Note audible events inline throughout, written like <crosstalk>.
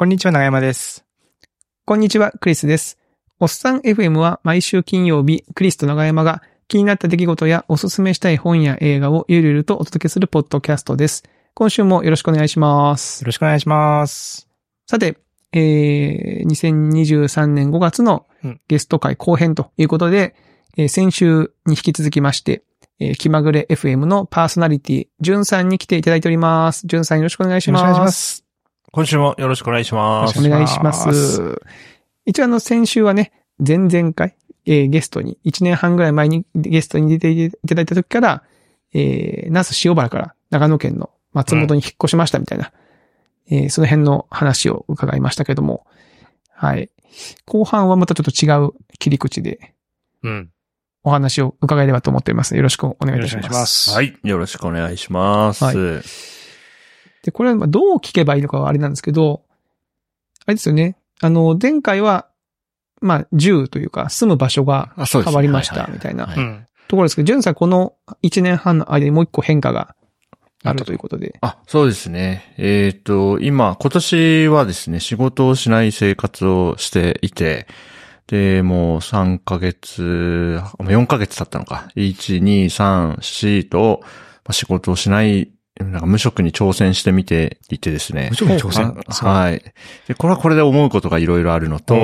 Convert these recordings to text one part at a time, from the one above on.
こんにちは、長山です。こんにちは、クリスです。おっさん FM は毎週金曜日、クリスと長山が気になった出来事やおすすめしたい本や映画をゆるゆるとお届けするポッドキャストです。今週もよろしくお願いしますよ。ろしくお願いします。さて、えー、2023年5月のうんゲスト会後編ということで、えー先週に引き続きまして、えー気まぐれ FM のパーソナリティ、じゅんさんに来ていただいております。じゅんさんよろしくお願いします。よろしくお願いします。今週もよろしくお願いします。お願いしまお願いしす。一応あの、先週はね、前々回、えーゲストに、1年半ぐらい前にゲストに出ていただいた時から、えー、那須塩原から長野県の松本に引っ越しましたみたいな、えーその辺の話を伺いましたけども、はい。後半はまたちょっと違う切り口でうん。お話を伺えればと思っています。よろしくお願いいたします。よろしくお願いします。はい。よろしくお願いします。はいで、これはまあどう聞けばいいのかはあれなんですけど、あれですよね。あの、前回は、まあ、住というか、住む場所が変わりました、みたいな。ところですけど、ジュンさん、この1年半の間にもう一個変化があるということで。あ、そうですね。えっ、と、今、今年はですね、仕事をしない生活をしていて、で、もう3ヶ月、4ヶ月経ったのか。1、2、3、4と、まあ仕事をしない、なんか無職に挑戦してみていてですね無。職に挑戦？あはい。で、これはこれで思うことがいろいろあるのと、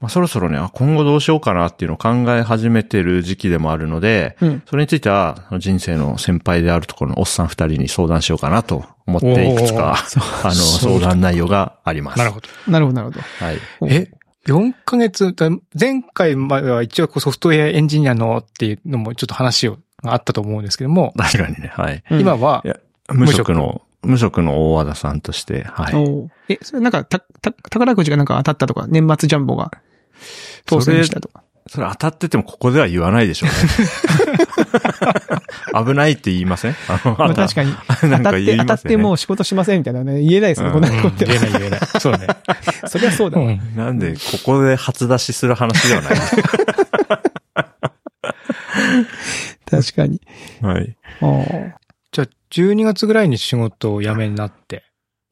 まあ、そろそろね、あ今後どうしようかなっていうのを考え始めてる時期でもあるので、うん。それについては、人生の先輩であるところのおっさん二人に相談しようかなと思って、いくつか、<laughs> あの、相談内容があります。なるほど。なるほど、なるほど。はい。え、4ヶ月、だ前回までは一応こうソフトウェアエンジニアのっていうのもちょっと話をあったと思うんですけども、確かにね、はい。うん今は無職の、無職の大和田さんとして、はい。え、それなんか、た、た、宝くじがなんか当たったとか、年末ジャンボが当選したとか。それ当たっててもここでは言わないでしょうね。<laughs> 危ないって言いません？あのまあ確かに、なんかたって、当たっ言いますよねてもう仕事しませんみたいなね、言えないですね、うんこんなことって。言えない言えない。そうね。<laughs> そりゃそうだわ。うん。なんで、ここで初出しする話ではない。<laughs> 確かに。はい。じゃあ、12月ぐらいに仕事を辞めになって。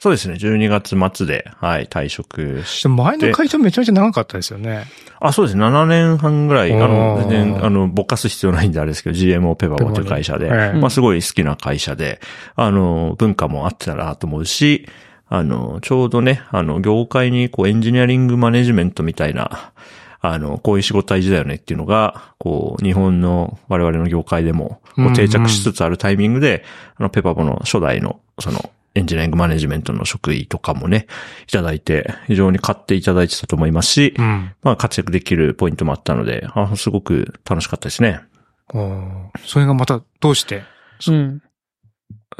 そうですね。12月末で、はい、退職しでも前の会社めちゃめちゃ長かったですよね。あ、そうですね。7年半ぐらい、あの、全然、あの、ぼかす必要ないんであれですけど、GMO ペパボという会社で、はいまあ、すごい好きな会社で、あの、文化もあってたなと思うし、あの、ちょうどね、あの、業界に、こう、エンジニアリングマネジメントみたいな、あの、こういう仕事大事だよねっていうのが、こう、日本の我々の業界でも、こう定着しつつあるタイミングで、あの、ペパボの初代の、その、エンジニアリングマネジメントの職位とかもね、いただいて、非常に買っていただいてたと思いますし、うん。まあ活躍できるポイントもあったので、あすごく楽しかったですね。それがまたどうして？うん。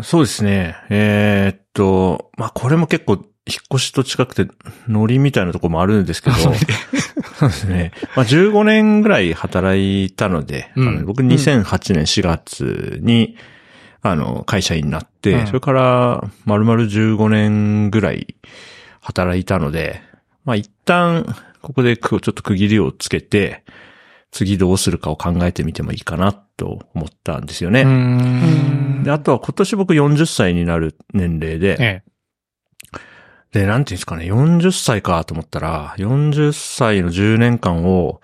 そうですね。えーっと、まあこれも結構引っ越しと近くてノリみたいなところもあるんですけど、<laughs> そうですね。まあ15年ぐらい働いたので、うん。あの僕2008年4月に、あの、会社員になって、うん。それから丸々15年ぐらい働いたので、まあ一旦ここでくちょっと区切りをつけて、次どうするかを考えてみてもいいかなと思ったんですよね。ん。で、あとは今年僕40歳になる年齢で、えで、なんていうんですかね、40歳かと思ったら、40歳の10年間を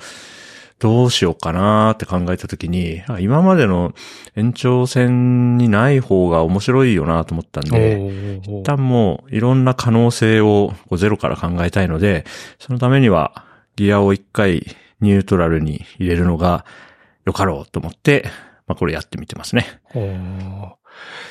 どうしようかなって考えたときに、あ今までの延長線にない方が面白いよなと思ったんえ。で、一旦もういろんな可能性をゼロから考えたいので、そのためにはギアを一回ニュートラルに入れるのがよかろうと思って、まあこれやってみてますね。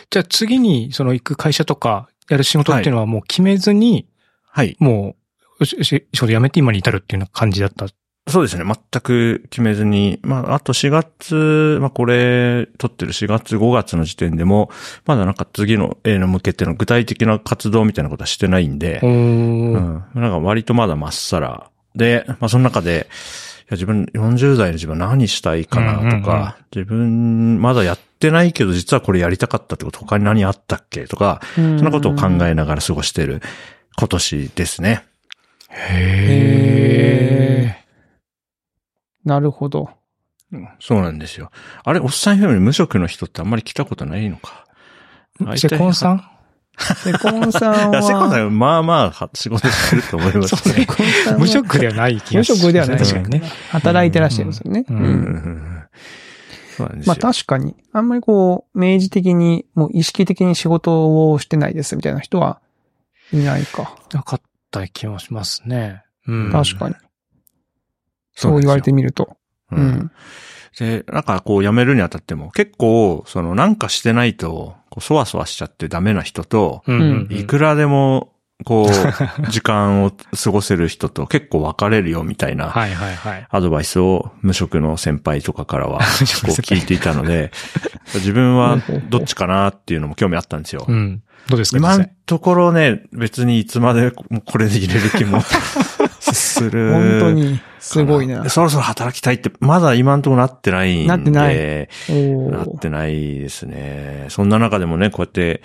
じゃあ次にその行く会社とかやる仕事っていうのはもう決めずに、はい。もう仕事辞めて今に至るっていうような感じだった。そうですね。全く決めずに。まあ、あと4月、まあこれ、撮ってる4月5月の時点でも、まだなんか次の A の向けての具体的な活動みたいなことはしてないんで、うん。なんか割とまだまっさら。で、まあその中で、いや自分、40代の自分は何したいかなとか、自分、まだやってないけど実はこれやりたかったってこと他に何あったっけ？とか、そそんなことを考えながら過ごしている今年ですね。へえ。なるほど。そうなんですよ。あれ、おっさんより無職の人ってあんまり来たことないのか？セコンさんセコンさん？<laughs> いや、セコンさは、ん、まあまあ、仕事してると思いますね。<laughs> 無職ではない気無がします。職ではない確かにね。働いてらっしゃるんですよね。ううんまよ。あ確かに、あんまりこう、明示的に、もう意識的に仕事をしてないですみたいな人はいないか。なかった気もしますね。うん。確かに。そうう言われてみると。ううんん。で、なんかこう辞めるにあたっても、結構、そのなんかしてないと、こうそわそわしちゃってダメな人と、うんうんうん。いくらでも、こう、時間を過ごせる人と結構分かれるよみたいな <laughs> はいはいはい。アドバイスを無職の先輩とかからは <laughs> こう聞いていたので、<laughs> 自分はどっちかなっていうのも興味あったんですよう。ん。どうですか今のところね、別にいつまでもこれで入れる気もする。本当に、すごいなで。そろそろ働きたいって、まだ今のところなってないんで。なってないおなっーてないですね。そんな中でもね、こうやって、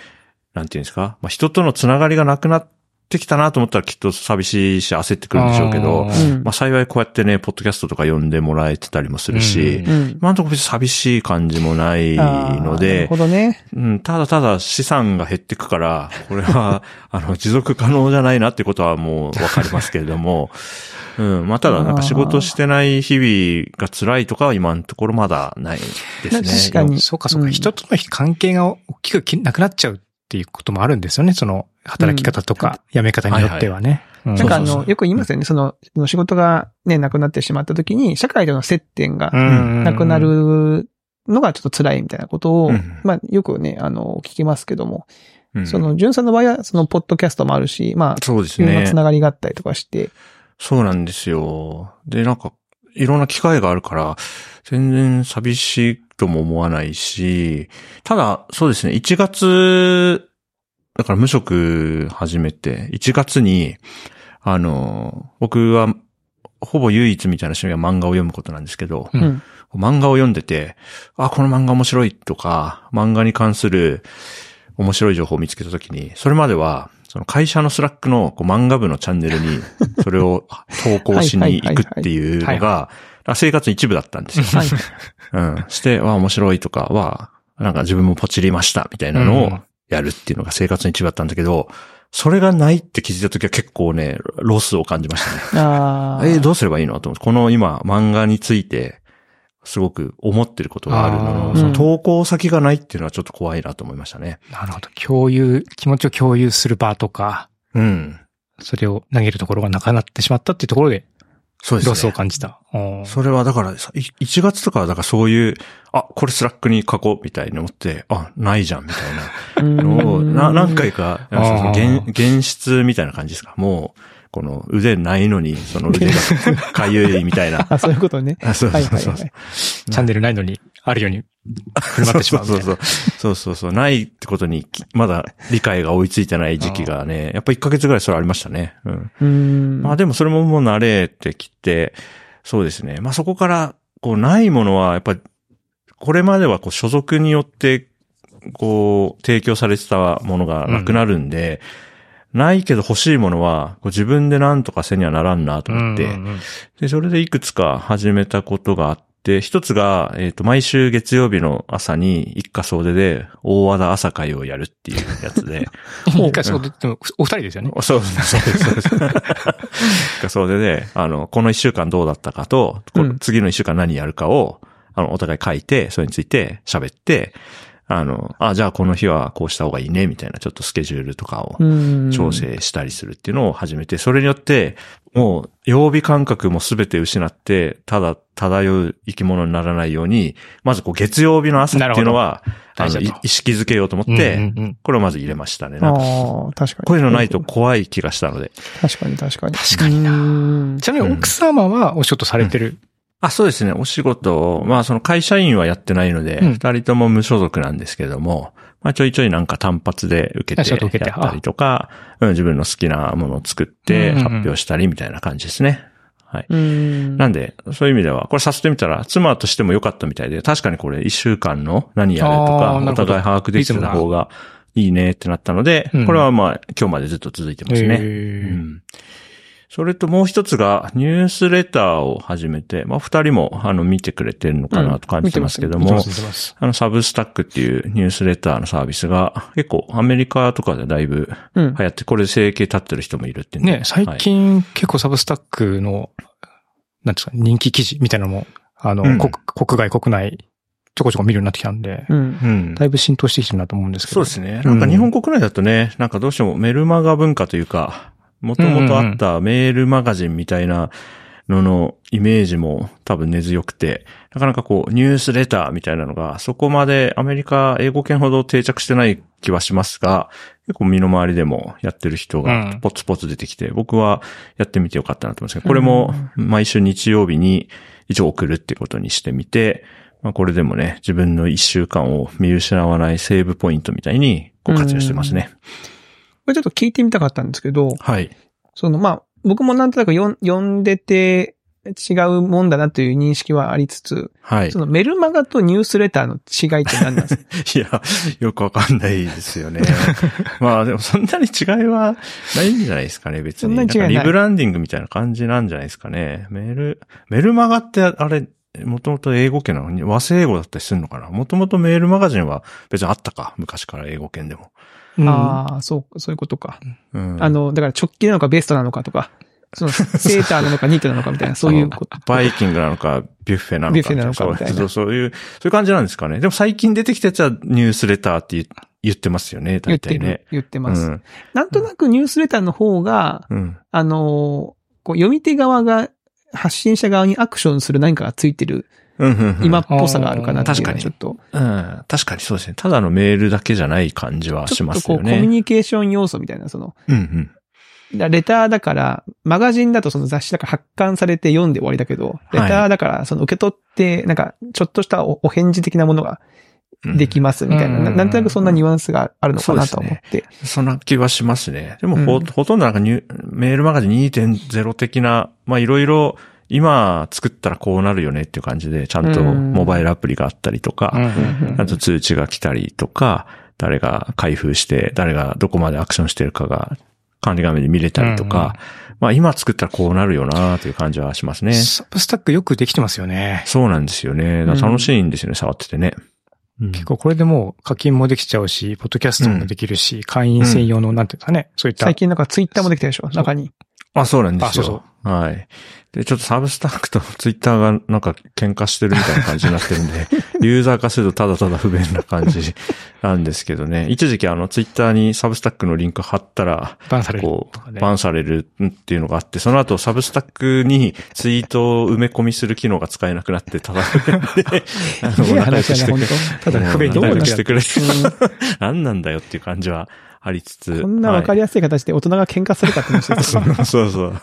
なんていうんですか、まあ、人とのつながりがなくなってきたなと思ったらきっと寂しいし焦ってくるんでしょうけどまあ、幸いこうやってね、ポッドキャストとか呼んでもらえてたりもするし、うんうん。今のところ別に寂しい感じもないのあーなるでほ、どね。うん、ただただ資産が減っていくから、これは、<laughs> あの、持続可能じゃないなってことはもうわかりますけれども、<laughs> うん、まあ、ただなんか仕事してない日々が辛いとかは今のところまだないですね。確かにそうかそうか。うん人との関係が大きくきなくなっちゃうっていうこともあるんですよね。その、働き方とか、辞め方によってはね。うんなんかあのよく言いますよね。その、その仕事がね、なくなってしまった時に、社会との接点がうんなくなるのがちょっと辛いみたいなことを、うんまあ、よくね、あの、聞きますけども、うんその、純さんの場合は、その、ポッドキャストもあるし、まあ、そうですねいろんなつ。ながりがあったりとかして、そうなんですよ。で、なんか、いろんな機会があるから、全然寂しいとも思わないし、ただ、そうですね、1月、だから無職始めて、1月に、あの、僕は、ほぼ唯一みたいな趣味は漫画を読むことなんですけど、うんうん。漫画を読んでて、あ、この漫画面白いとか、漫画に関する面白い情報を見つけたときに、それまでは、その会社の Slack のこう漫画部のチャンネルに、<laughs> それを投稿しに行くっていうのが、あ生活の一部だったんですよ。はい。<laughs> うん。して、わ、面白いとかは、なんか自分もポチりましたみたいなのをうんやるっていうのが生活の一部だったんだけど、それがないって気づいたときは結構ね、ロスを感じましたね。ああ。えーどうすればいいのと思って、この今、漫画について、すごく思ってることがあるのあの、ーその投稿先がないっていうのはちょっと怖いなと思いましたね。なるほど。共有、気持ちを共有する場とか、うん。それを投げるところがなくなってしまったっていうところで、そうですね。ロスを感じた。それはだから、さい1月とかはだからそういう、あ、これ Slack に書こうみたいに思って、あ、ないじゃんみたいなのを、<laughs> な何回か、現現実みたいな感じですか？もう、この腕ないのに、その腕がかゆいみたいな。<laughs> あ、そういうことね。あそうはいそうそう。はいはい。チャンネルないのに、あるように振る舞ってしまう。<laughs> そうそうそう。そうそうそう。ないってことに、きまだ理解が追いついてない時期がね、やっぱ1ヶ月ぐらいそれありましたね。うん。うーん。まあでもそれももう慣れてきて、そうですね。まあそこから、こう、ないものは、やっぱり、これまではこう、所属によって、こう、提供されてたものがなくなるんで、ないけど欲しいものは、こう自分で何とかせにはならんなと思って、うんうんうんで、それでいくつか始めたことがあって、一つが、えっ、と、毎週月曜日の朝に一家総出で大和田朝会をやるっていうやつで、<laughs> 一回そうで、でもお二人ですよね。<laughs> そうです、そうです、そうです。一家総出で、あの、この一週間どうだったかと、こうん次の一週間何やるかを、あの、お互い書いて、それについて喋って、あの、あ、じゃあこの日はこうした方がいいね、みたいな、ちょっとスケジュールとかを調。整したりするっていうのを始めて、それによって、もう、曜日感覚もすべて失って、ただ、漂う生き物にならないように、まずこう、月曜日の朝っていうのは、あの、意識づけようと思っうんて、うんうんこれをまず入れましたね。あなんかあ、確かに。こういうのないと怖い気がしたので。確かに確かに。確かになちなみに奥様はお仕事されてる。あ、そうですね。お仕事、まあその会社員はやってないので、うん二、人とも無所属なんですけども、まあちょいちょいなんか単発で受けてやったりとか、うん、自分の好きなものを作って発表したりみたいな感じですね。はい。うーん。なんで、そういう意味では、これさせてみたら、妻としても良かったみたいで、確かにこれ一週間の何やるとあか、お互い把握できてた方がいいねってなったので、うんこれはまあ今日までずっと続いてますね。うんそれともう一つがニュースレターを始めて、まあ二人もあの見てくれてるのかなと感じてますけども、見てます、見てます。あのサブスタックっていうニュースレターのサービスが結構アメリカとかでだいぶうん流。行って、これで生計立ってる人もいるっていうのね、最近結構サブスタックの、なんですか、人気記事みたいなのも、あの、うん国国外国内、ちょこちょこ見るようになってきたんで、うん。うんだいぶ浸透してきてるなと思うんですけど。そうですね。なんか日本国内だとね、なんかどうしてもメルマガ文化というか、もともとあったメールマガジンみたいなののイメージも多分根強くて、なかなかこうニュースレターみたいなのがそこまでアメリカ英語圏ほど定着してない気はしますが、結構身の回りでもやってる人うがん。ポツポツ出てきて、僕はやってみてよかったなと思いますけど、これも毎週日曜日に一応送るってことにしてみて、まあこれでもね、自分の一週間を見失わないセーブポイントみたいにこう活用してますね。これちょっと聞いてみたかったんですけど、はい。その、まあ、僕もなんとなく読んでて違うもんだなという認識はありつつ、はい。そのメルマガとニュースレターの違いって何なんですか？<laughs> いや、よくわかんないですよね。<laughs> まあでもそんなに違いはないんじゃないですかね、別に。そんなに違いないリブランディングみたいな感じなんじゃないですかね。メール、メルマガってあれ、もともと英語圏なのに和製英語だったりするのかな？もともとメールマガジンは別にあったか。昔から英語圏でも。うんああ、そう、そういうことか。うん。あの、だから直帰なのかベストなのかとか、その <laughs> セーターなのかニートなのかみたいな、<laughs> そういうこと。バイキングなのか、ビュッフェなのか。ビュッフェなのかみたいなそうそうそういう、そういう感じなんですかね。でも最近出てきたやつはニュースレターって言言ってますよね、言ってる大体ね。。言ってます。うん。なんとなくニュースレターの方が、うん。あのーこう読み手側が発信者側にアクションする何かがついてる今っぽさがあるかなっていうのは確かにちょっと、うん。確かにそうですね。ただのメールだけじゃない感じはしますよね。コミュニケーション要素みたいな、その、うんうん。だレターだから、マガジンだとその雑誌だから発刊されて読んで終わりだけど、レターだからその受け取って、なんか、ちょっとしたおお返事的なものがうんできますみたいな、うんななんとなくそんなニュアンスがあるのかなと思って。そんな気はしますね。でもほ、うんほとんどなんかニュメールマガジン2.0的な、まあいろいろ今作ったらこうなるよねっていう感じで、ちゃんとうんモバイルアプリがあったりとか、うんあと通知が来たりとか、誰が開封して、誰がどこまでアクションしてるかが管理画面で見れたりとか、まあ今作ったらこうなるよなという感じはしますね。サブスタックよくできてますよね。そうなんですよね。楽しいんですよね、触っててね。うん結構これでもう課金もできちゃうし、ポッドキャストもできるし、会員専用の、なんていうかね、そういった。最近なんかツイッターもできたでしょ？中に。あ、そうなんですよ。あそうはい。で、ちょっとサブスタックと <laughs> ツイッターがなんか喧嘩してるみたいな感じになってるんで、<laughs> ユーザー化するとただただ不便な感じなんですけどね。一時期あのツイッターにサブスタックのリンク貼ったら、バンされるね。バンされるっていうのがあって、その後サブスタックにツイートを埋め込みする機能が使えなくなって、ただあの <laughs> いい話だね、本ただ不便に仲良くしてくれて、何なんだよっていう感じはありつつ。当。こんなわかりやすい形で大人が喧嘩するかって話ですよ。はいそうそう。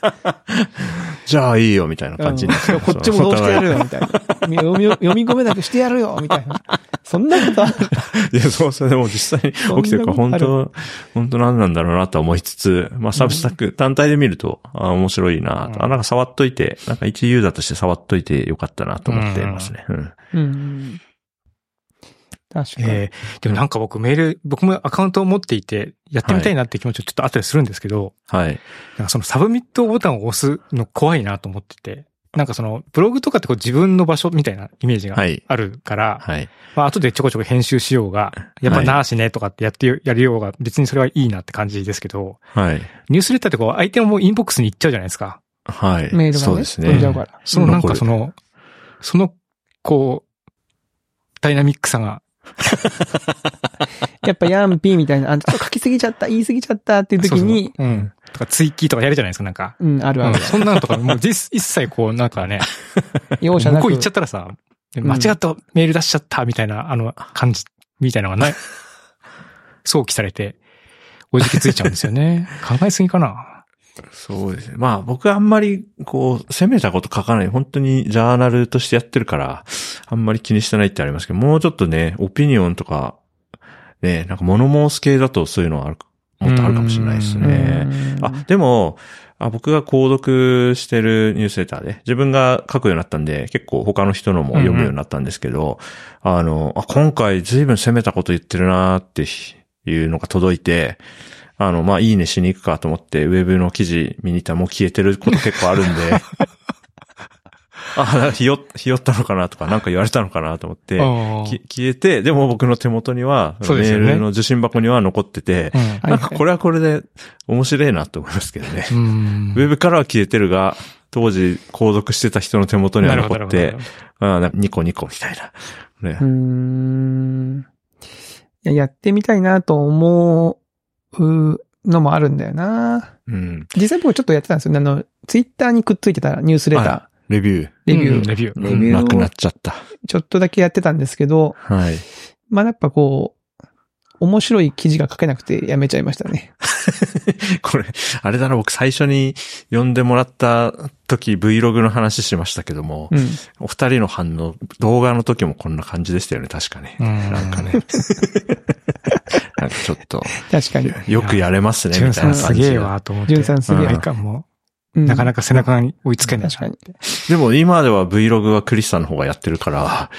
<laughs> じゃあいいよ、みたいな感じになってうんこっちもどうしてやるよ、みたいな。読み込めなくしてやるよ、みたいな。そんなことあるいや、そうそう、でも実際に起きてるから、本当本当何なんだろうなと思いつつ、まあ、サブスタック単体で見ると、あ面白いなと、あ、なんか触っといて、なんか一ユーザーとして触っといてよかったなと思ってますね。うん。うん。確かに。えーでもなんか僕メール、僕もアカウントを持っていて、やってみたいなって気持ちはちょっと後でするんですけど、はい。なんかそのサブミットボタンを押すの怖いなと思ってて、なんかそのブログとかってこう自分の場所みたいなイメージがはいあるから、はい。まあ後でちょこちょこ編集しようが、やっぱなーしねとかってやってよやるようが別にそれはいいなって感じですけど、はい。ニュースレターってこう相手のもうインボックスに行っちゃうじゃないですか。はい。メールがね、そうですね。飛んじゃうから。そのなんかその、その、こう、ダイナミックさが、<laughs> やっぱヤンピーみたいな、あ、ちょっと書きすぎちゃった、言いすぎちゃったっていう時に、そうそううん。とか追記とかやるじゃないですか、なんか。うん、あるある。うんそんなのとか、もう実一切こう、<laughs> なんかね、容赦なく向こう行っちゃ。ったらさ、間違ったメール出しちゃったみたいな、あの感じ、みたいなのがない。<laughs> 想起されて、おじきついちゃうんですよね。考えすぎかな。そうですね。まあ僕はあんまりこう、攻めたこと書かない。本当にジャーナルとしてやってるから、あんまり気にしてないってありますけど、もうちょっとね、オピニオンとか、ね、なんか物申す系だとそういうのはある、もっとあるかもしれないですうね。んあ、でも、あ僕が購読してるニュースレターで、自分が書くようになったんで、結構他の人のも読むようになったんですけど、あの、あ、今回随分攻めたこと言ってるなーっていうのが届いて、あの、まあ、いいねしに行くかと思って、ウェブの記事見に行ったらもう消えてること結構あるんで、<laughs> あ、ひよ、ひよったのかなとか、なんか言われたのかなと思って、消えて、でも僕の手元には、メそうですよね。ールの受信箱には残ってて、うん。はいなんかこれはこれで面白いなと思いますけどね。うん。ウェブからは消えてるが、当時購読してた人の手元には残ってあニコニコみたいな。ね。うーん。いや、やってみたいなと思うのもあるんだよな。うん。実際僕ちょっとやってたんですよ。あの、ツイッターにくっついてたニュースレター、はレビュー。レビュー、うんレビュー。レビューをなくなっちゃった。ちょっとだけやってたんですけど、はい。まあやっぱこう、面白い記事が書けなくてやめちゃいましたね。<laughs> これ、あれだな、僕最初に読んでもらった時 Vlog の話しましたけども、うん。お二人の反応、動画の時もこんな感じでしたよね、確かに。うんなんかね。<laughs> なんかちょっと、確かに。よくやれますね、みたいなさんすげえ。わ、と思って。ジュンさんすげえかもうう、なかなかか背中に追いつけない。確かに。でも今では Vlog はクリスさんの方がやってるから、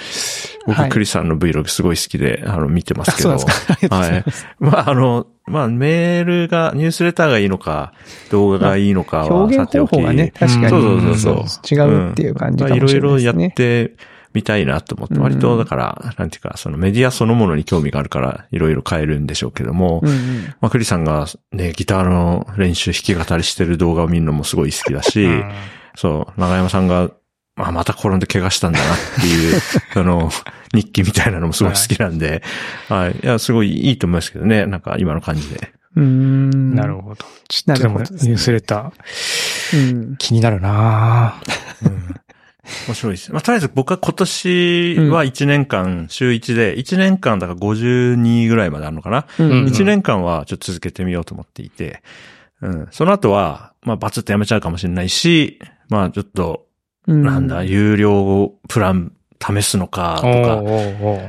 僕はいクリスさんの Vlog すごい好きで、あの、見てますけど。あそうなんですか。ありがとうございまあ、あの、まあ、メールが、ニュースレターがいいのか、動画がいいのかは、表現さておき。方法がね、確かに。そうそうそうそう。違うっていう感じかまあいろもしれないいろやっですね。てみたいなと思って、うん割とだから、なんていうか、そのメディアそのものに興味があるから、いろいろ変えるんでしょうけども、うんうん。まあ、クリさんがね、ギターの練習弾き語りしてる動画を見るのもすごい好きだし、うんそう、長山さんが、まあ、また転んで怪我したんだなっていう、<laughs> その、日記みたいなのもすごい好きなんで、はい。いや、すごいいいと思いますけどね、なんか今の感じで。うーん。なるほど。ちょっとでも、ニュースレター、うん。気になるなうん面白いです。まあ、とりあえず僕は今年は1年間、週1で、1年間だから52ぐらいまであるのかな。うんうん1年間はちょっと続けてみようと思っていて、うん。その後は、まあ、バツッとやめちゃうかもしれないし、まあ、ちょっと、うんなんだ、有料プラン試すのかとか、お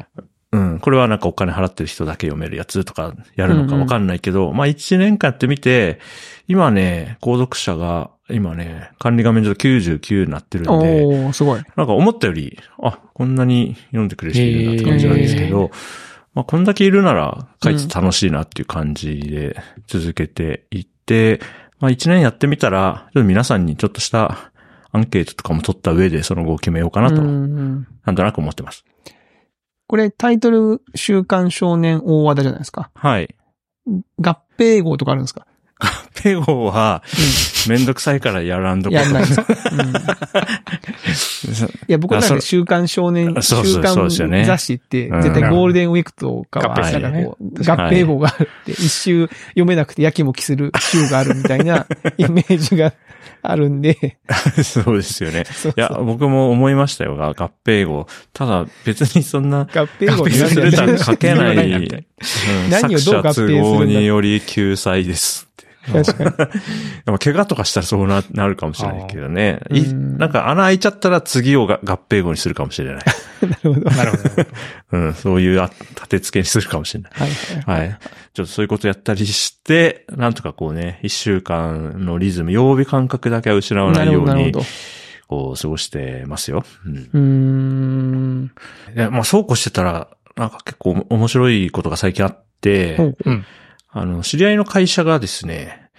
うん。これはなんかお金払ってる人だけ読めるやつとかやるのかわかんないけど、まあ1年間やってみて、今ね、購読者が、今ね、管理画面上99になってるんで、おー、すごい。なんか思ったより、あ、こんなに読んでくれる人いるんだって感じなんですけど、へまあこんだけいるなら、書いて楽しいなっていう感じで続けていって、まあ1年やってみたら、ちょっと皆さんにちょっとしたアンケートとかも取った上でその後を決めようかなと、うんうんなんとなく思ってます。これタイトル、週刊少年大和田じゃないですか。はい。合併号とかあるんですか？ペゴは、めんどくさいからやらんどこ。やんないうん。いや、僕はなんか週刊少年、週刊雑誌って、うん。絶対ゴールデンウィークとかは、合併したなんらねかこう、合併号があるって、一周読めなくてやきもきする週があるみたいな <laughs> イメージがあるんで、そうですよね。いや、僕も思いましたよが、合併号。ただ、別にそんな、合併号するとは書けない。<laughs> 何をどう合併するにより救済です。確かに。でも怪我とかしたらそうななるかもしれないけどね。いうんなんか穴開いちゃったら次をが合併号にするかもしれない。<laughs> なるほど。なるほど。うん、そういうあ立て付けにするかもしれない。はいはい。はい。ちょっとそういうことやったりして、なんとかこうね、一週間のリズム、曜日感覚だけは失わなないるように。こう過ごしてますよ。うん。うーん。いや、まあそうこうしてたら、なんか結構面白いことが最近あって、うん。あの、知り合いの会社がですね、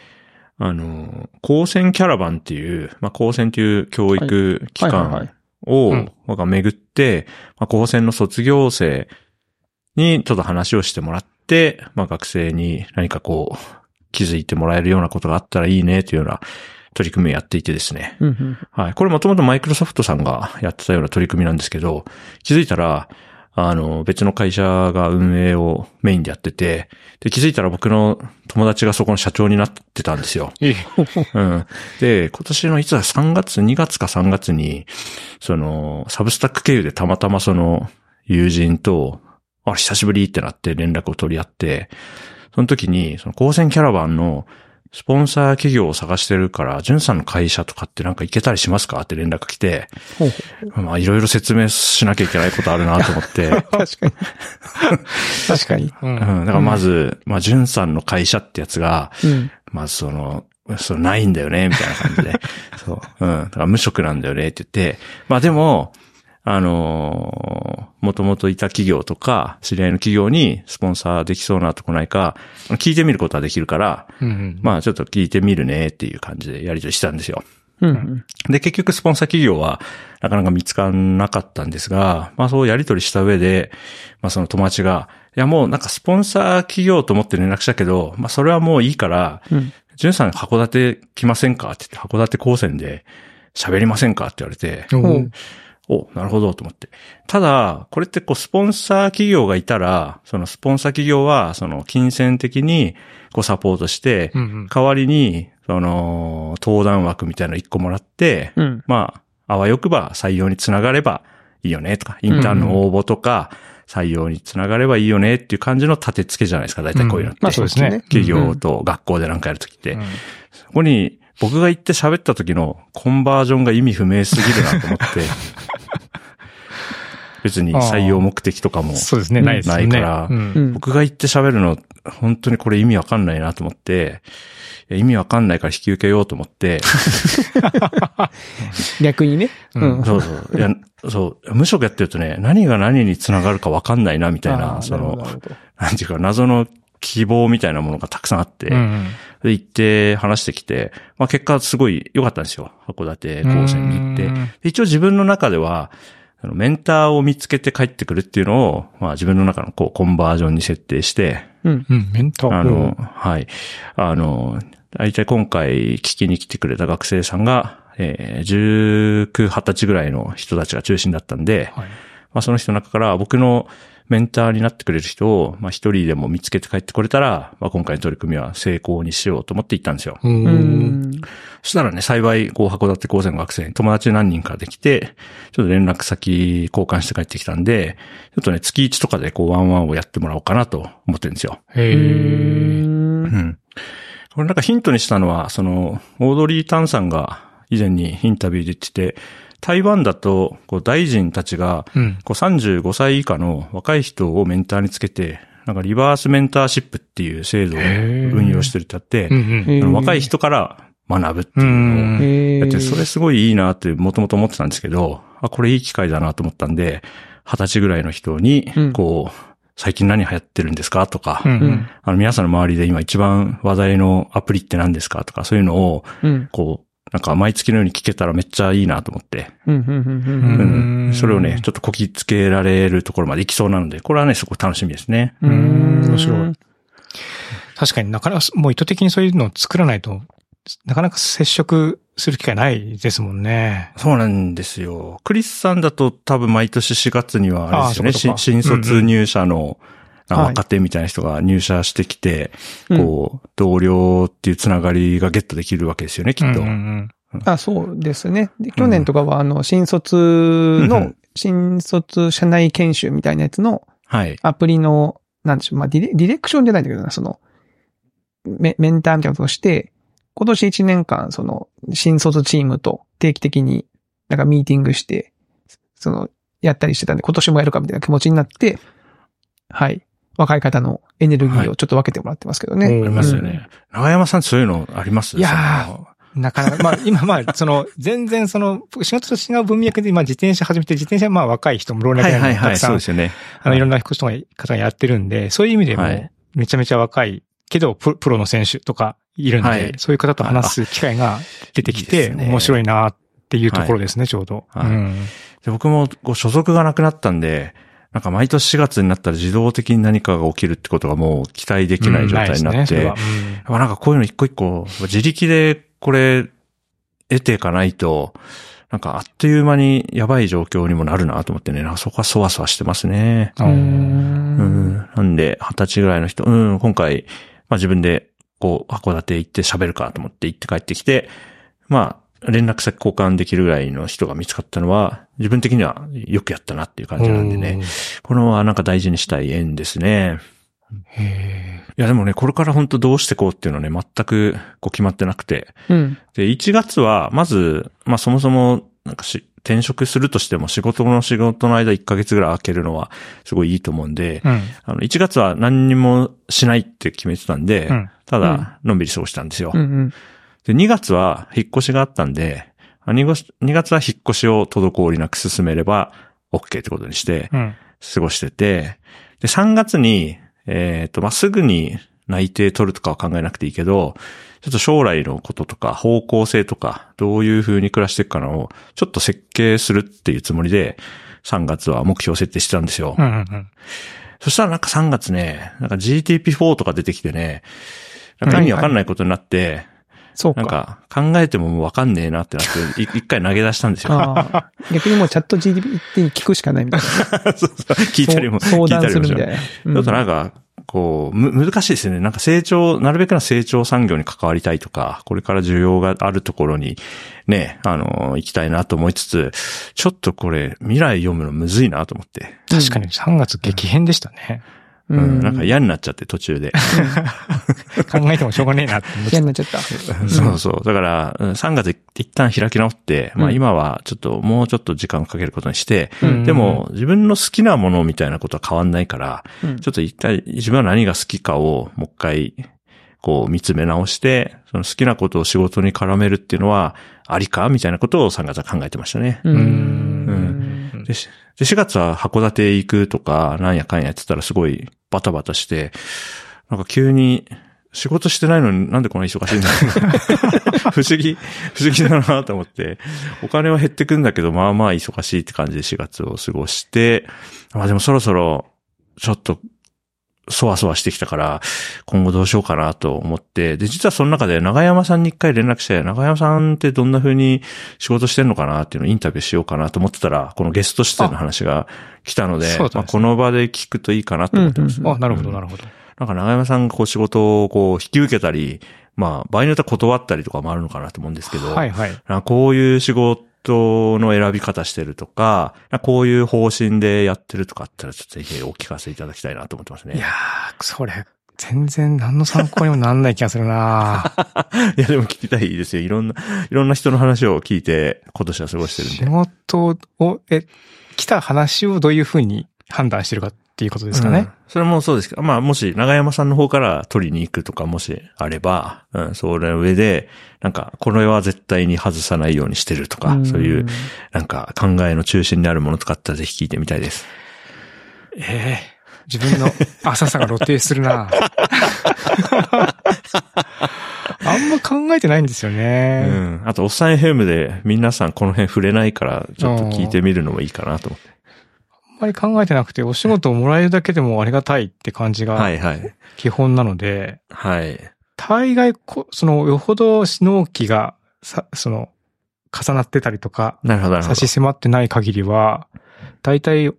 あの、高専キャラバンっていう、まあ、高専っていう教育機関を、うんが巡って、まあ、高専の卒業生にちょっと話をしてもらって、まあ、学生に何かこう、気づいてもらえるようなことがあったらいいねというような取り組みをやっていてですね。うんうんはい。これもともとマイクロソフトさんがやってたような取り組みなんですけど、気づいたら、あの、別の会社が運営をメインでやってて、で、気づいたら僕の友達がそこの社長になってたんですよ。うん。で、今年のいつだ、3月、2月か3月に、その、サブスタック経由でたまたまその、友人と、あ、久しぶりってなって連絡を取り合って、その時に、その、高専キャラバンの、スポンサー企業を探してるから、ジュンさんの会社とかってなんか行けたりしますか？って連絡来て、ほうほまあいろいろ説明しなきゃいけないことあるなと思って、う確かに。<laughs> 確かに。う。うんん、だからまず、まあジュンさんの会社ってやつが、うん。まずその、そのないんだよね、みたいな感じで。<laughs> そう。うん。だから無職なんだよねって言って、まあでも、あのー、もともといた企業とか、知り合いの企業にスポンサーできそうなとこないか、聞いてみることはできるから、うんうん。まあちょっと聞いてみるねっていう感じでやり取りしたんですよ。うんうん。で、結局スポンサー企業はなかなか見つからなかったんですが、まあそうやり取りした上で、まあその友達が、いやもうなんかスポンサー企業と思って連絡したけど、まあそれはもういいから、うん。ジュンさん函館来ませんかって言って、函館高専で喋りませんかって言われて、おなるほどと思って。ただ、これってこう、スポンサー企業がいたら、そのスポンサー企業は、その、金銭的に、こう、サポートして、うんうん。代わりに、その、登壇枠みたいなの一個もらって、うん。まあ、あわよくば採用につながればいいよねとか、インターンの応募とか、採用につながればいいよねっていう感じの立て付けじゃないですか、大体こういうのって。まあそうですね。企業と学校でなんかやるときって。うんそこに、僕が行って喋った時のコンバージョンが意味不明すぎるなと思って。<laughs> 別に採用目的とかも。そうですね、ないからうんうん。僕が行って喋るの、本当にこれ意味わかんないなと思って、意味わかんないから引き受けようと思って、<laughs> 逆にね。うん。そうそう。いや、そう、無職やってるとね、何が何につながるかわかんないな、みたいあな、ーそのなんていうか、謎の希望みたいなものがたくさんあって、うんで、行って話してきて、まあ結果すごい良かったんですよ。函館高専に行って。一応自分の中では、メンターを見つけて帰ってくるっていうのを、まあ自分の中のこうコンバージョンに設定して、うん。うん、メンター。あの、はい。あの、大体今回聞きに来てくれた学生さんが、えー、19、20歳ぐらいの人たちが中心だったんで、はい。まあその人の中から僕のメンターになってくれる人を、まあ一人でも見つけて帰ってこれたら、まあ今回の取り組みは成功にしようと思って行ったんですよ。う。うんん。そしたらね、幸い、こう、函館高専の学生に友達何人かできて、ちょっと連絡先交換して帰ってきたんで、ちょっとね、月1とかでこう、ワンワンをやってもらおうかなと思ってるんですよ。へう。ーうんん。これなんかヒントにしたのは、その、オードリー・タンさんが以前にインタビューで言ってて、台湾だと、こう、大臣たちが、うん。こう35歳以下の若い人をメンターにつけて、なんかリバースメンターシップっていう制度を運用してるってあって若い人から学ぶっていううのをんへーだってそれすごいいいなってもともと思ってたんですけど、あ、これいい機会だなと思ったんで、二十歳ぐらいの人にうん、こう、最近何流行ってるんですかとか。あの皆さんの周りで今一番話題のアプリって何ですかとか、そういうのを、うん。こう、なんか毎月のように聞けたらめっちゃいいなと思って、うん。それをね、ちょっとこきつけられるところまで行きそうなので、これはね、すごく楽しみですね。うん。うん面白い確かになかなか、もう意図的にそういうのを作らないと、なかなか接触する機会ないですもんね。そうなんですよ。クリスさんだと多分毎年4月にはあれですよね。新卒入社のうんうん若手みたいな人が入社してきて、うんこう、同僚っていうつながりがゲットできるわけですよね、きっと。うんうんあ、そうですね。で去年とかは、あの、新卒うんうのん、新卒社内研修みたいなやつのはい。アプリの、なんでしょう、まあディレ、ディレクションじゃないんだけどな、その、メメンターみたいなことをして、今年1年間、その、新卒チームと定期的になんかミーティングして、その、やったりしてたんで、今年もやるかみたいな気持ちになって、はい。若い方のエネルギーをちょっと分けてもらってますけどね。はいありますよね。長山さんそういうのあります？いやーなかなか、まあ今まあ、<laughs> その、全然その、仕事と違う文脈で今自転車始めて、自転車はまあ若い人も老若はい男はいはい、女もたくさんそうで、すよね。あの、い。ろんな人が、方がやってるんで、そういう意味でもはい、めちゃめちゃ若いけど、プロの選手とかいるんで、はい。そういう方と話す機会が出てきて、面白いなっていうところですね、ちょうど。はい。うん。で僕もこう所属がなくなったんで、なんか毎年4月になったら自動的に何かが起きるってことがもう期待できない状態になって、うんねそれはまあなんかこういうの一個一個、自力でこれ得ていかないと、なんかあっという間にやばい状況にもなるなと思ってね、なんかそこはそわそわしてますね。ううん。うんん。なんで、二十歳ぐらいの人、うん、今回、まあ自分で、こう、函館行って喋るかと思って行って帰ってきて、まあ、連絡先交換できるぐらいの人が見つかったのは、自分的にはよくやったなっていう感じなんでね。これはなんか大事にしたい縁ですね。へいやでもね、これから本当どうしてこうっていうのはね、全くこう決まってなくて。うん。で、1月は、まず、まあそもそも、なんかし、転職するとしても仕事の仕事の間1ヶ月ぐらい空けるのはすごいいいと思うんで、ーうん。あの、1月は何にもしないって決めてたんで、うんただ、のんびり過ごしたんですよ。うんうん。で、2月は引っ越しがあったんで、あ 2, 月2月は引っ越しを滞りなく進めれば、OK ってことにして、うん。過ごしてて、で、3月に、えっ、と、まあ、すぐに内定取るとかは考えなくていいけど、ちょっと将来のこととか方向性とか、どういう風に暮らしていくかのを、ちょっと設計するっていうつもりで、3月は目標設定してたんですよ。うんうんうん。そしたらなんか3月ね、なんか GTP4 とか出てきてね、なんか意味わかんないことになって、そうなんか。か考えてももうわかんねえなってなって、い一回投げ出したんですよ。ああ逆にもうチャット GPT に聞くしかないみたいな。<laughs> そうそう聞いたりも、聞いたりもしするみたいな。うんちょっとなんか、こう、む、難しいですよね。なんか成長、なるべくな成長産業に関わりたいとか、これから需要があるところに、ね、あの、行きたいなと思いつつ、ちょっとこれ、未来読むのむずいなと思って。確かに3月激変でしたね。ううん、なんか嫌になっちゃって途中で。<laughs> 考えてもしょうがねえなって思って嫌になっちゃった。<laughs> そうそう。だから、うん3月一旦開き直って、まあうん今はちょっと、もうちょっと時間をかけることにして、うんでも自分の好きなものみたいなことは変わんないから、うんちょっと一体自分は何が好きかをもう一回、こう見つめ直して、その好きなことを仕事に絡めるっていうのはありかみたいなことを3月は考えてましたね。う。うんで、しで4月は函館行くとか、なんやかんややってたらすごいバタバタして、なんか急に仕事してないのになんでこんな忙しいんだ？ろ <laughs> う不思議、不思議だなと思って、お金は減ってくんだけど、まあまあ忙しいって感じで4月を過ごして、まあでもそろそろ、ちょっと、そわそわしてきたから、今後どうしようかなと思って、で、実はその中で長山さんに一回連絡して、長山さんってどんな風に仕事してんのかなっていうのをインタビューしようかなと思ってたら、このゲスト出演の話が来たので、ですねまあこの場で聞くといいかなと思ってます。うんうんあ、なるほど、なるほど。なんか長山さんがこう仕事をこう引き受けたり、まあ場合によっては断ったりとかもあるのかなと思うんですけど、はいはい。こういう仕事の選び方してるとか、こういう方針でやってるとかあったらちょっとぜひお聞かせいただきたいなと思ってますね。いやー、それ、全然何の参考にもなんない気がするな <laughs> いやでも聞きたいですよ。いろんな、いろんな人の話を聞いて今年は過ごしてるん仕で。事を、え、来た話をどういうふうに判断してるかっていうことですかね。うんそれもそうですけど、まあもし長山さんの方から取りに行くとかもしあれば、うん、それの上で、なんかこれは絶対に外さないようにしてるとか、そういう、なんか考えの中心にあるものとかあったらぜひ聞いてみたいです。ええ自分の浅さが露呈するな <laughs> あんま考えてないんですようね。ん。あと、おっさん FM で皆さんこの辺触れないから、ちょっと聞いてみるのもいいかなと思って。あんまり考えてなくて、お仕事をもらえるだけでもありがたいって感じはがいはい。基本なので、はい。大概こ、その、よほど納期が、さ、その、重なってたりとか、なるほど、なるほど。差し迫ってない限りは、大体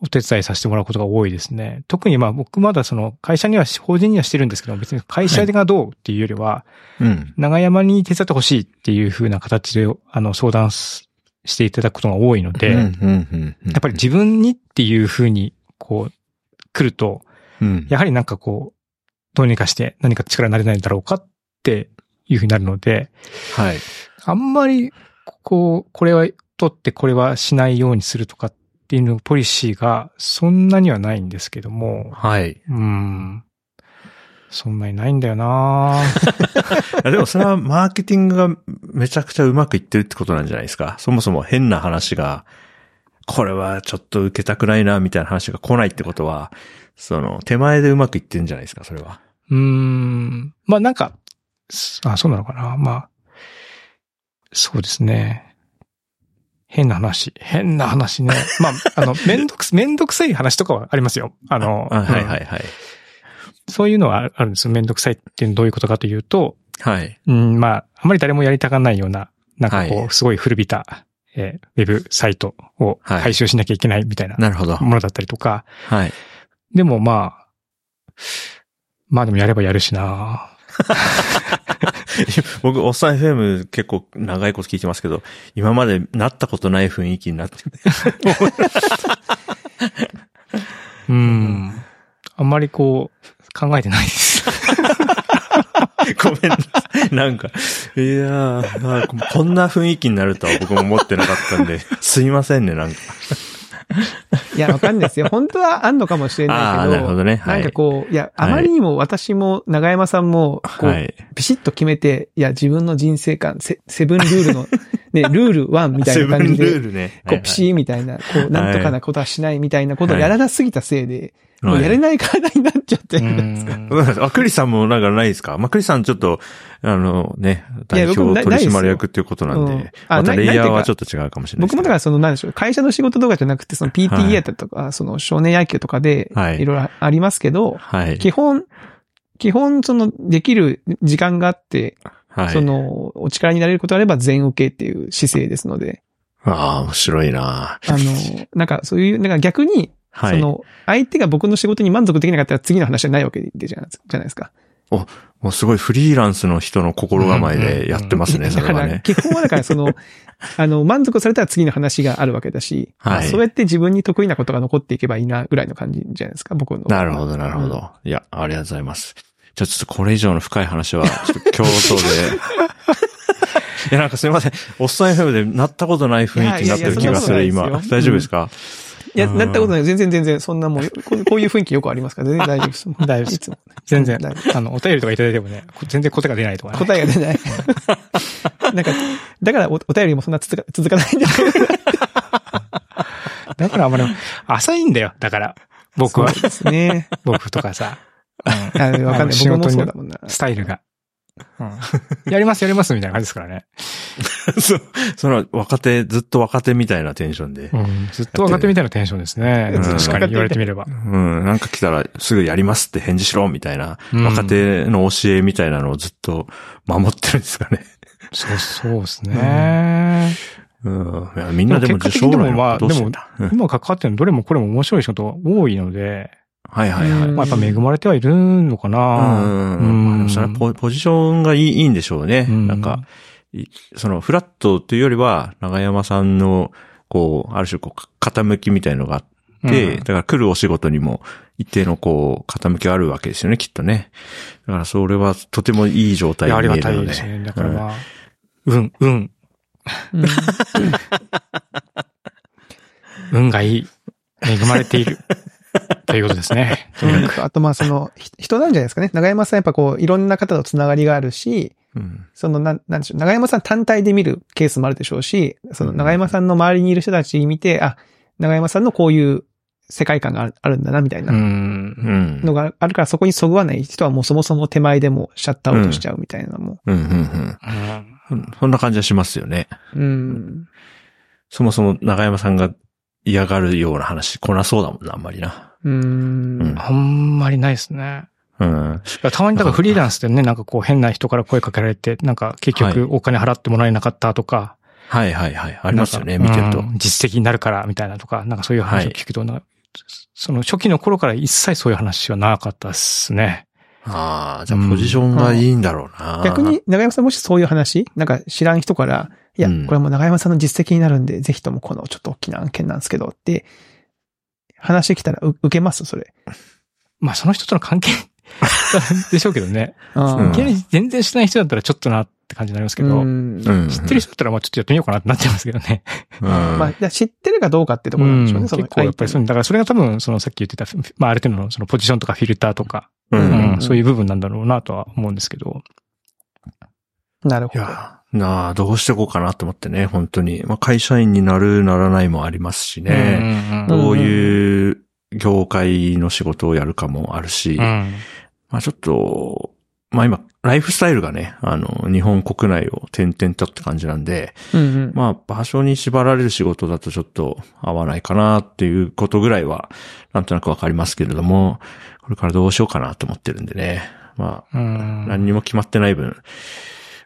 お手伝いさせてもらうことが多いですね。特にまあ僕まだその会社には、法人にはしてるんですけど、別に会社がどうっていうよりは、うん。長山に手伝ってほしいっていう風な形で、あの、相談すしていただくことが多いので、やっぱり自分にっていう風に、こう、来ると、うん。やはりなんかこう、どうにかして何か力になれないんだろうかっていう風になるので、はい。あんまり、こう、これは取ってこれはしないようにするとかっていうのポリシーがそんなにはないんですけども、はい。うん。そんなにないんだよな <laughs> でもそれはマーケティングがめちゃくちゃうまくいってるってことなんじゃないですか。そもそも変な話が、これはちょっと受けたくないな、みたいな話が来ないってことは、その、手前でうまくいってるんじゃないですか、それは。うーん。まあなんか、すあ、そうなのかな。まあ、そうですね。変な話。変な話ね。まあ、あの、めんどくす、めんどくさい話とかはありますよ。あの、あはいうんはいはい。そういうのはあるんですよ。めんどくさいっていうのはどういうことかというと、はい。うん、まあ、あまり誰もやりたがらないような、なんかこう、はいすごい古びた、えーウェブサイトをはい回収しなきゃいけないみたいななるほど。ものだったりとか、はい。でもまあ、まあでもやればやるしな <laughs> 僕、おっさん FM 結構長いこと聞いてますけど、今までなったことない雰囲気になって、<laughs> うん。あんまりこう、考えてないです。<laughs> ごめんなさい。なんか、いやー、まあこんな雰囲気になるとは僕も思ってなかったんで、<laughs> すいませんね、なんか。いや、わかんないですよ。本当はあんのかもしれないけど。なるほどねはいなんかこう、いや、あまりにも私も長山さんも、こう、はい。ピシッと決めて、いや、自分の人生観、セセブンルールの <laughs> ね、<laughs> ルール1みたいな感じセブンルーで、ルね。こう、ピシーみたいな、こう、なんとかなことはしないみたいなことをやらなすぎたせいで、もうやれない。体になっちゃってうるんですか。んあ、クリさんもなんかないですか？まあ、クリさんちょっと、あのね、代表取締役っていうことなんで、またレイヤーはちょっと違うかもしれない。僕もだからその、なんでしょう、会社の仕事とかじゃなくて、そのはい PTA だとか、その少年野球とかで、はいいろいろありますけど、はい。基本、基本、その、できる時間があって、はい。その、お力になれることがあれば全受けっていう姿勢ですので、ああ、面白いなあの、なんかそういう、なんか逆に、はい。その、相手が僕の仕事に満足できなかったら次の話じゃないわけでじゃないですか。もうすごいフリーランスの人の心構えでやってますね、そだから、れはね。基本はだからその、<laughs> あの、満足されたら次の話があるわけだし、はいまあそうやって自分に得意なことが残っていけばいいな、ぐらいの感じじゃないですか、僕の。なるほど、なるほど。いや、ありがとうございます。じゃあちょっとこれ以上の深い話は、ちょっと共闘で。<laughs> いや、なんかすいません。おっさん FM でなったことない雰囲気になってる気がする、今。大丈夫ですか、いや、うんなったことない。全然全然、そんなもう、こういう雰囲気よくありますから、全然大丈夫です。<laughs> 大丈夫です。全然あの、お便りとかいただいてもね、こ全然答えが出ないとかね。答えが出ない。<laughs> なんか、だからおお便りもそんな続か続かないんだけど。だからあんまり、浅いんだよ。だから、僕はそう。ですね。僕とかさ。あわかんない。仕僕も事にそうだもんな。スタイルが。うん。<laughs> やります、やります、みたいな感じですからね。<laughs> そう。その若手、ずっと若手みたいなテンションで。うん。ずっと若手みたいなテンションですね。うん確かに言われてみれば。うん。なんか来たらすぐやりますって返事しろみたいな、うん若手の教えみたいなのをずっと守ってるんですかね。そう、そうですね。<laughs> うん。みんなでも結果的にでもまあどうしてんだ？うん今関わってるのどれもこれも面白い仕事が多いので、はいはいはい。うんまあやっぱ恵まれてはいるのかうな。ん。まあポポジションがいいいいんでしょうね。うんなんか、いそのフラットというよりは、長山さんの、こう、ある種こう、か傾きみたいのがあって、うんだから来るお仕事にも一定のこう、傾きがあるわけですよね、きっとね。だからそれはとてもいい状態いや、ありに見えるので。がたいですね。だからまあ、運、運、うん <laughs> 運がいい。恵まれている。<laughs> ということですね。<laughs> とにかくあとまあその、ひ人なんじゃないですかね。長山さんやっぱこう、いろんな方とつながりがあるし、うんその、なん、なんでしょう。長山さん単体で見るケースもあるでしょうし、その長山さんの周りにいる人たち見て、あ、長山さんのこういう世界観があるんだな、みたいな。のがあるから、そこにそぐわない人はもうそもそも手前でもシャットアウトしちゃうみたいなのも。うん、うん、うんうん。そんな感じはしますよね。うん。そもそも長山さんが嫌がるような話来なそうだもんな、あんまりな。うんうん。あんまりないですね。うん。たまにだからフリーランスでね、なんかこう変な人から声かけられて、なんか結局お金払ってもらえなかったとか。はいはいはい。ありますよね、見てると。うん実績になるからみたいなとか、なんかそういう話を聞くと、なその初期の頃から一切そういう話はなかったですね。ああ、じゃあポジションがいいんだろうな。逆に、長山さんもしそういう話、なんか知らん人から、いや、うんこれも長山さんの実績になるんで、ぜひともこのちょっと大きな案件なんですけどって、話来たらう受けます？それ。まあその人との関係 <laughs> でしょうけどね。うんいきなり全然知らない人だったらちょっとなって感じになりますけど。知ってる人だったらまあちょっとやってみようかなってなっちゃいますけどね。うん。まあ、知ってるかどうかってところなんでしょうね、その結構やっぱりそう、相だからそれが多分そのさっき言ってた、まあある程度のそのポジションとかフィルターとか、う。うんうんそういう部分なんだろうなとは思うんですけど。手なるほど。なあ、どうしていこうかなと思ってね、本当に。まあ、会社員になる、ならないもありますしね。ねどういう業界の仕事をやるかもあるし、うん。まあちょっと、まあ今、ライフスタイルがね、あの、日本国内を転々とって感じなんで、うんうん。まあ場所に縛られる仕事だとちょっと合わないかなっていうことぐらいは、なんとなくわかりますけれども、これからどうしようかなと思ってるんでね。まあ、うん。何にも決まってない分。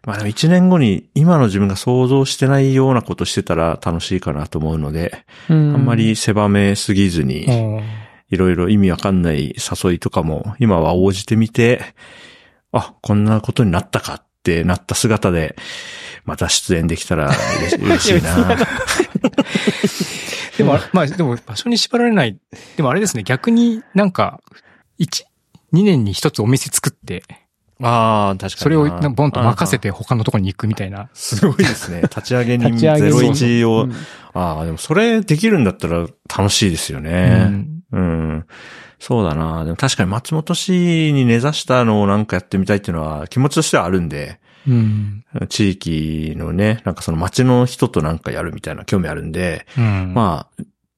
まあ一年後に今の自分が想像してないようなことしてたら楽しいかなと思うので、ああんまり狭めすぎずに、うんいろいろ意味わかんない誘いとかも今は応じてみて、あ、こんなことになったかってなった姿で、また出演できたら嬉しい <laughs> な。<laughs> でも、まあ、でも場所に縛られない。でもあれですね、逆になんか、1、2年に一つお店作って、ああ、確かにな。それをボンと任せて他のところに行くみたいな。すごいですね。<laughs> 立ち上げ人立ち上げ人01を、うんああ、でもそれできるんだったら楽しいですようね。んうん。そうだな。でも確かに松本市に根ざしたのをなんかやってみたいっていうのは気持ちとしてはあるんで、うん。地域のね、なんかその街の人となんかやるみたいな興味あるんで、うん。ま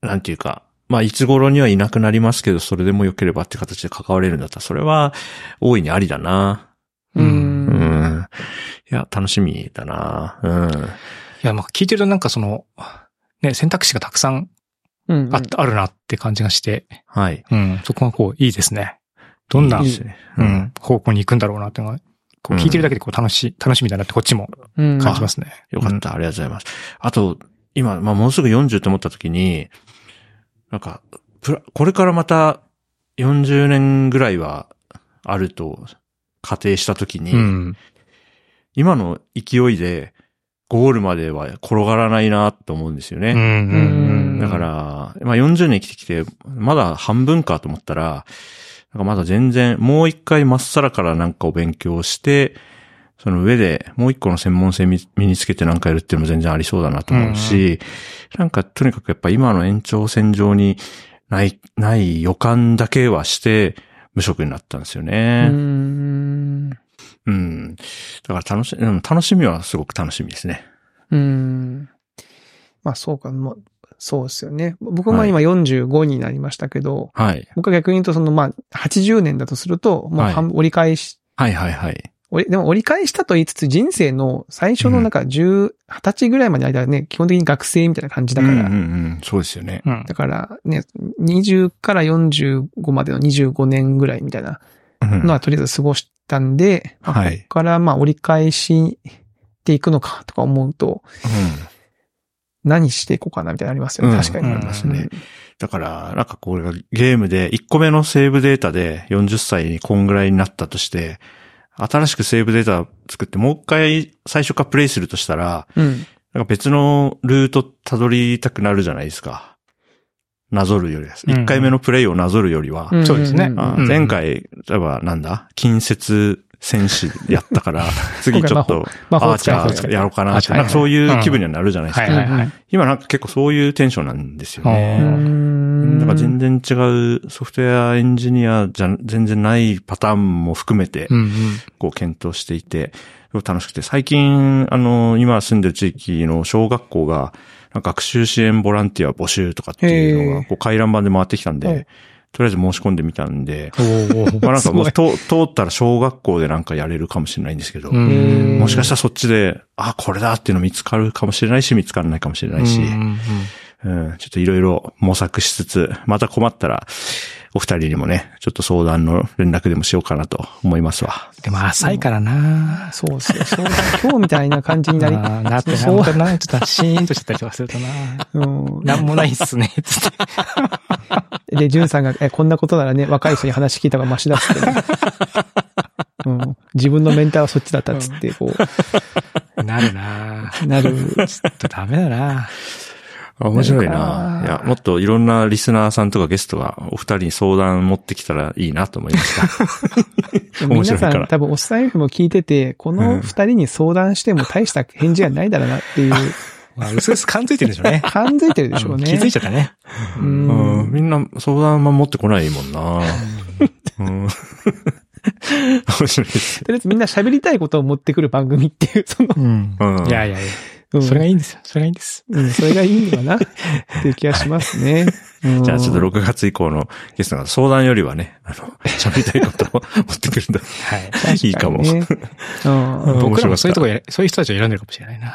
あ、なんていうか、まあいつ頃にはいなくなりますけど、それでも良ければって形で関われるんだったら、それは大いにありだな。う。うんうん。いや、楽しみだな。うん。いや、まあ聞いてるとなんかその、ね、選択肢がたくさんうん。あ,、あるなって感じがして、はい。うん。そこがこう、いいですね。どんな、いいう。ん、方向に行くんだろうなっていうのが、こう聞いてるだけでこう楽しい、楽しみだなってこっちもうん。感じますね。よかった、ありがとうございます。あと、今、まあ、もうすぐ40って思った時に、なんか、プラこれからまた40年ぐらいはあると仮定した時に、うん。今の勢いでゴールまでは転がらないなと思うんですよね。うん。うん。だから、まあ、40年生きてきて、まだ半分かと思ったら、なんかまだ全然、もう一回まっさらからなんかを勉強して、その上でもう一個の専門性身身につけてなんかやるっていうのも全然ありそうだなと思うし、なんかとにかくやっぱ今の延長線上にない、ない予感だけはして無職になったんですようね。ん。うん。だから楽し、うん楽しみはすごく楽しみですね。うん。まあそうか、もうそうですよね。僕も今45になりましたけど、はい。僕は逆に言うとそのまあ80年だとすると、もうはい半折り返し、はいはいはい。でも折り返したと言いつつ人生の最初のなんか10、20歳ぐらいまでの間はね、基本的に学生みたいな感じだから、うんうんうん。そうですよね。うん。だからね、20から45までの25年ぐらいみたいなうんのはとりあえず過ごしたんで、まあはいここからまあ折り返していくのかとか思うと、うん何していこうかなみたいなのありますよね。うん確かに。ありますねだから、なんかこれがゲームで1個目のセーブデータで40歳にこんぐらいになったとして、新しくセーブデータ作ってもう一回最初からプレイするとしたら、うん。なんか別のルート辿りたくなるじゃないですか。なぞるよりです。うん1回目のプレイをなぞるよりは。うんそうですね前回、例えばなんだ？近接戦士やったから、<laughs> 次ちょっとアーチャーやろうかななんかそういう気分にはなるじゃないですか。今なんか結構そういうテンションなんですよね。だから全然違うソフトウェアエンジニアじゃ全然ないパターンも含めて。こう検討していて、楽しくて、最近、あの、今住んでる地域の小学校が、学習支援ボランティア募集とかっていうのが、こう回覧板で回ってきたんで、とりあえず申し込んでみたんで、まあなんかもう通ったら小学校でなんかやれるかもしれないんですけど、うん。もしかしたらそっちで、あ、これだっていうの見つかるかもしれないし、見つからないかもしれないし、うん、ちょっといろいろ模索しつつ、また困ったら、お二人にもね、ちょっと相談の連絡でもしようかなと思いますわ。でも浅いからなそうですよ。相談今日みたいな感じになり、<laughs> あーなってな、そう本当な、ちょっとシーンとしちゃったりとかするとな。うん。なんもないっすね、つって。で、ジュンさんが、え、こんなことならね、若い人に話聞いた方がマシだっつって、<laughs> うん。自分のメンターはそっちだったっつって、こなるなう、なる。ちょっとダメだなあ面白いな。いや、もっといろんなリスナーさんとかゲストがお二人に相談持ってきたらいいなと思いました。<laughs> 面皆白いからさん多分おっさん F も聞いてて、この二人に相談しても大した返事はないだろうなっていう、<laughs> まあ、うすうす感づいてるでしょうね。<laughs> 感づいてるでしょうね。気づいちゃったね。ううん、ん。みんな相談も持ってこないもんな。うん、面白いです。とりあえずみんな喋りたいことを持ってくる番組っていう、その、うんうんいやいやいや。うんそれがいいんですよ。それがいいんです。うん、それがいいのかな？っていう気がしますね。<laughs> うんじゃあちょっと6月以降のゲストが相談よりはね、あの、喋りたいことを持ってくるんだ。はい。いいかも。ね僕らもそういうとこや、そういう人たちを選んでるかもしれないな。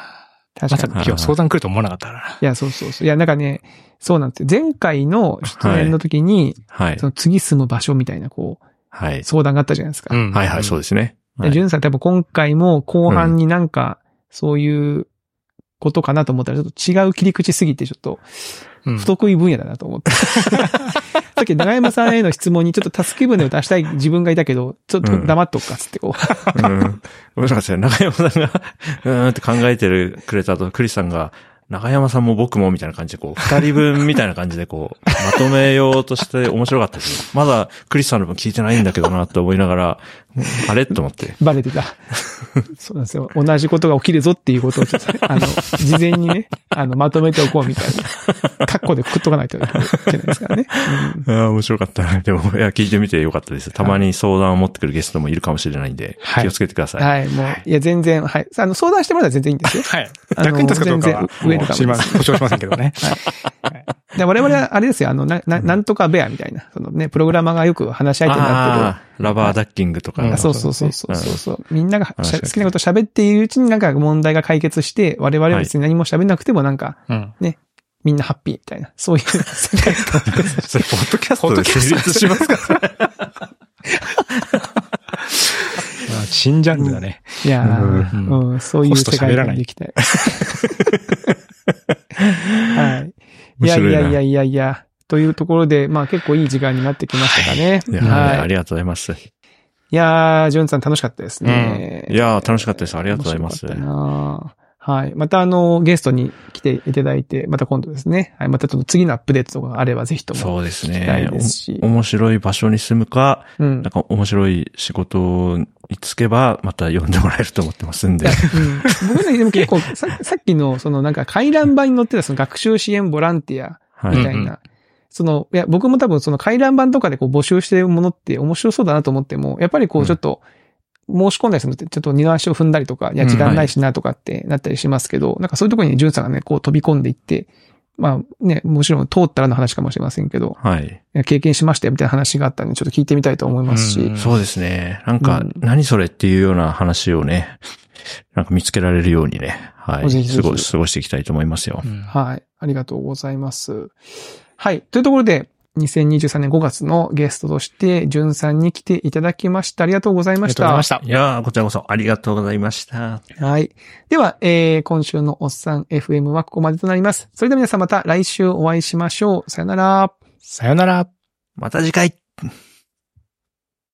まさ確かに。か今日相談来ると思わなかったな。いや、そうそうそう。いや、なんかね、そうなんですよ。前回の出演の時に、はいそ。の次住む場所みたいな、こはい。う、相談があったじゃないですか。んはいはい、そうですね。はいでジュンさん多分今回も後半になんか、そういうことかなと思ったら、ちょっと違う切り口すぎて、ちょっとうん不得意分野だなと思って。<laughs> さっき長山さんへの質問にちょっと助け舟を出したい自分がいたけど、ちょっと黙っとくかっつってこう。うん。面白かったですよ。中山さんが、うーんって考えてるくれた後、クリスさんが、中山さんも僕もみたいな感じで、こう、二人分みたいな感じで、こう、まとめようとして面白かったです。まだクリスさんの分聞いてないんだけどな、と思いながら、あれ？と思って。バレてた。<laughs> そうなんですよ。同じことが起きるぞっていうことをちょっと、あの、事前にね、あの、まとめておこうみたいな。カッコでくっとかないといけないですからね。うんああ、面白かったな。でも、いや、聞いてみてよかったです。たまに相談を持ってくるゲストもいるかもしれないんで、はい気をつけてください。はい、もう、いや、全然、はい。あの、相談してもらったら全然いいんですよ。はい。あの役に立つかどうかは、全然ウェルカムですもう知りません。保証しませんけどね。<laughs> で我々は、あれですよ、あの、な、ななんとかベアみたいな、そのね、プログラマーがよく話し相手になってる。ああ、ラバーダッキングとか。うん。あそうそう。そうそうそうそう、みんなが好きなこと喋っているうちになんか問題が解決して、我々は別に何も喋んなくてもなんか、うん。みんなハッピーみたいな、そういう世界観。それ、ポッドキャスポットで成ドキャスト立しますか？ま <laughs> あ新ジャンルだね。いやー、ううん、そういう世界観でいきたい。はい。いやいやいやいやいや、というところで、まあ結構いい時間になってきましたかね。いや、はい。ありがとうございます。いやー、ジョンさん楽しかったですね。いやー楽しかったですありがとうございますはい。またあの、ゲストに来ていただいて、また今度ですね。はい。またちょっと次のアップデートとかがあればぜひとも。そうですね面白い場所に住むか、うんなん。か面白い仕事に就けば、また呼んでもらえると思ってますんで。<laughs> うん、僕ね、でも結構さ、さっきの、そのなんか回覧板に載ってたその学習支援ボランティアはい。みたいな。うんうその、いや、僕も多分その回覧板とかでこう募集してるものって面白そうだなと思っても、やっぱりこううんちょっと、申し込んだりするのってちょっと二の足を踏んだりとか、いや、時間ないしなとかってなったりしますけど、なんかそういうところにジュンさんがね、こう飛び込んでいって、まあね、もちろん通ったらの話かもしれませんけど、はい。経験しましたよみたいな話があったんで、ちょっと聞いてみたいと思いますし、うんそうですね。なんか、うん何それっていうような話をね、なんか見つけられるようにね、はい。ぜひぜひ過ご過ごしていきたいと思いますよ。うんはい。ありがとうございます。はい。というところで、2023年5月のゲストとして、じゅんさんに来ていただきました。ありがとうございました。ありがとうございました。いやー、こちらこそありがとうございました。はい。では、えー、今週のおっさん FM はここまでとなります。それでは皆さんまた来週お会いしましょう。さよなら。さよなら。また次回